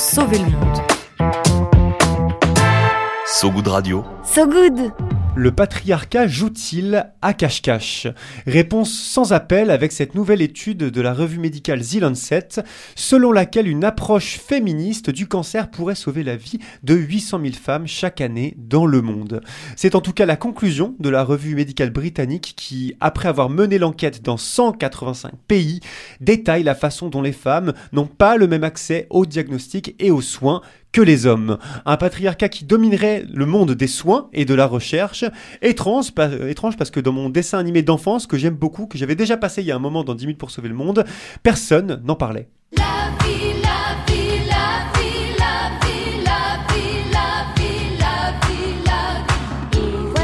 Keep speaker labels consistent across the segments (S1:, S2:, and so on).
S1: sauver le monde.
S2: So Good Radio.
S1: So Good
S3: le patriarcat joue-t-il à cache-cache? Réponse sans appel avec cette nouvelle étude de la revue médicale The Lancet, selon laquelle une approche féministe du cancer pourrait sauver la vie de 800 000 femmes chaque année dans le monde. C'est en tout cas la conclusion de la revue médicale britannique qui, après avoir mené l'enquête dans 185 pays, détaille la façon dont les femmes n'ont pas le même accès aux diagnostics et aux soins que les hommes. Un patriarcat qui dominerait le monde des soins et de la recherche. Étrange, étrange parce que dans mon dessin animé d'enfance, que j'aime beaucoup, que j'avais déjà passé il y a un moment dans 10 minutes pour sauver le monde, personne n'en parlait.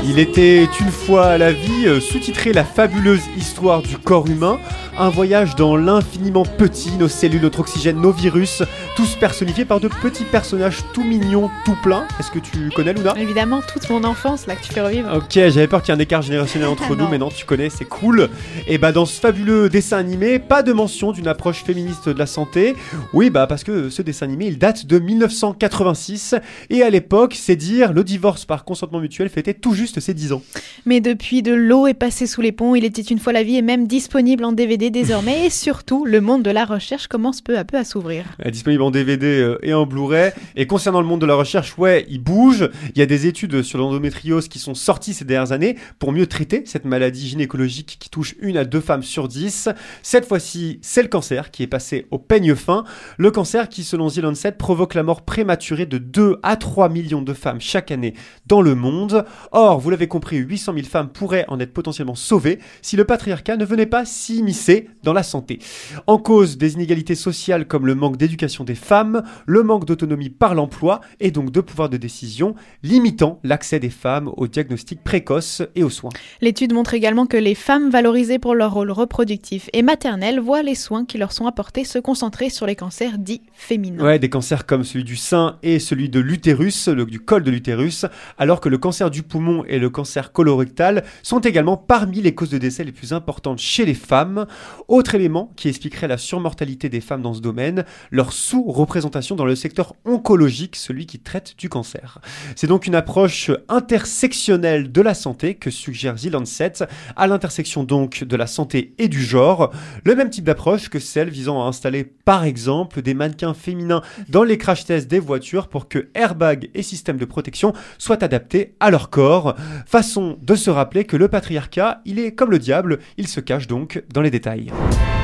S3: Il était une fois à la vie, euh, sous-titré La fabuleuse histoire du corps humain, un voyage dans l'infiniment petit, nos cellules, notre oxygène, nos virus, tous personnifiés par de petits personnages tout mignons, tout pleins. Est-ce que tu connais Luna?
S4: Évidemment, toute mon enfance là que tu fais revivre.
S3: Ok, j'avais peur qu'il y ait un écart générationnel entre nous, mais non, tu connais, c'est cool. Et bah dans ce fabuleux dessin animé, pas de mention d'une approche féministe de la santé. Oui, bah parce que ce dessin animé, il date de 1986 et à l'époque, c'est dire, le divorce par consentement mutuel fêtait tout juste ses 10 ans.
S4: Mais depuis, de l'eau est passée sous les ponts, il était une fois la vie et même disponible en DVD désormais et surtout, le monde de la recherche commence peu à peu à s'ouvrir.
S3: Disponible en DVD euh, et en Blu-ray. Et concernant le monde de la recherche, ouais, il bouge. Il y a des études sur l'endométriose qui sont sorties ces dernières années pour mieux traiter cette maladie gynécologique qui touche une à deux femmes sur dix. Cette fois-ci, c'est le cancer qui est passé au peigne fin. Le cancer qui, selon The Lancet, provoque la mort prématurée de 2 à 3 millions de femmes chaque année dans le monde. Or, vous l'avez compris, 800 000 femmes pourraient en être potentiellement sauvées si le patriarcat ne venait pas s'immiscer dans la santé. En cause des inégalités sociales comme le manque d'éducation des femmes, le manque d'autonomie par l'emploi et donc de pouvoir de décision, limitant l'accès des femmes aux diagnostics précoces et aux soins.
S4: L'étude montre également que les femmes valorisées pour leur rôle reproductif et maternel voient les soins qui leur sont apportés se concentrer sur les cancers dits féminins.
S3: Ouais, des cancers comme celui du sein et celui de l'utérus, du col de l'utérus, alors que le cancer du poumon et le cancer colorectal sont également parmi les causes de décès les plus importantes chez les femmes. Autre élément qui expliquerait la surmortalité des femmes dans ce domaine, leur sous-représentation dans le secteur oncologique, celui qui traite du cancer. C'est donc une approche intersectionnelle de la santé que suggère The Lancet, à l'intersection donc de la santé et du genre, le même type d'approche que celle visant à installer par exemple des mannequins féminins dans les crash tests des voitures pour que airbags et systèmes de protection soient adaptés à leur corps. Façon de se rappeler que le patriarcat, il est comme le diable, il se cache donc dans les détails. Bye.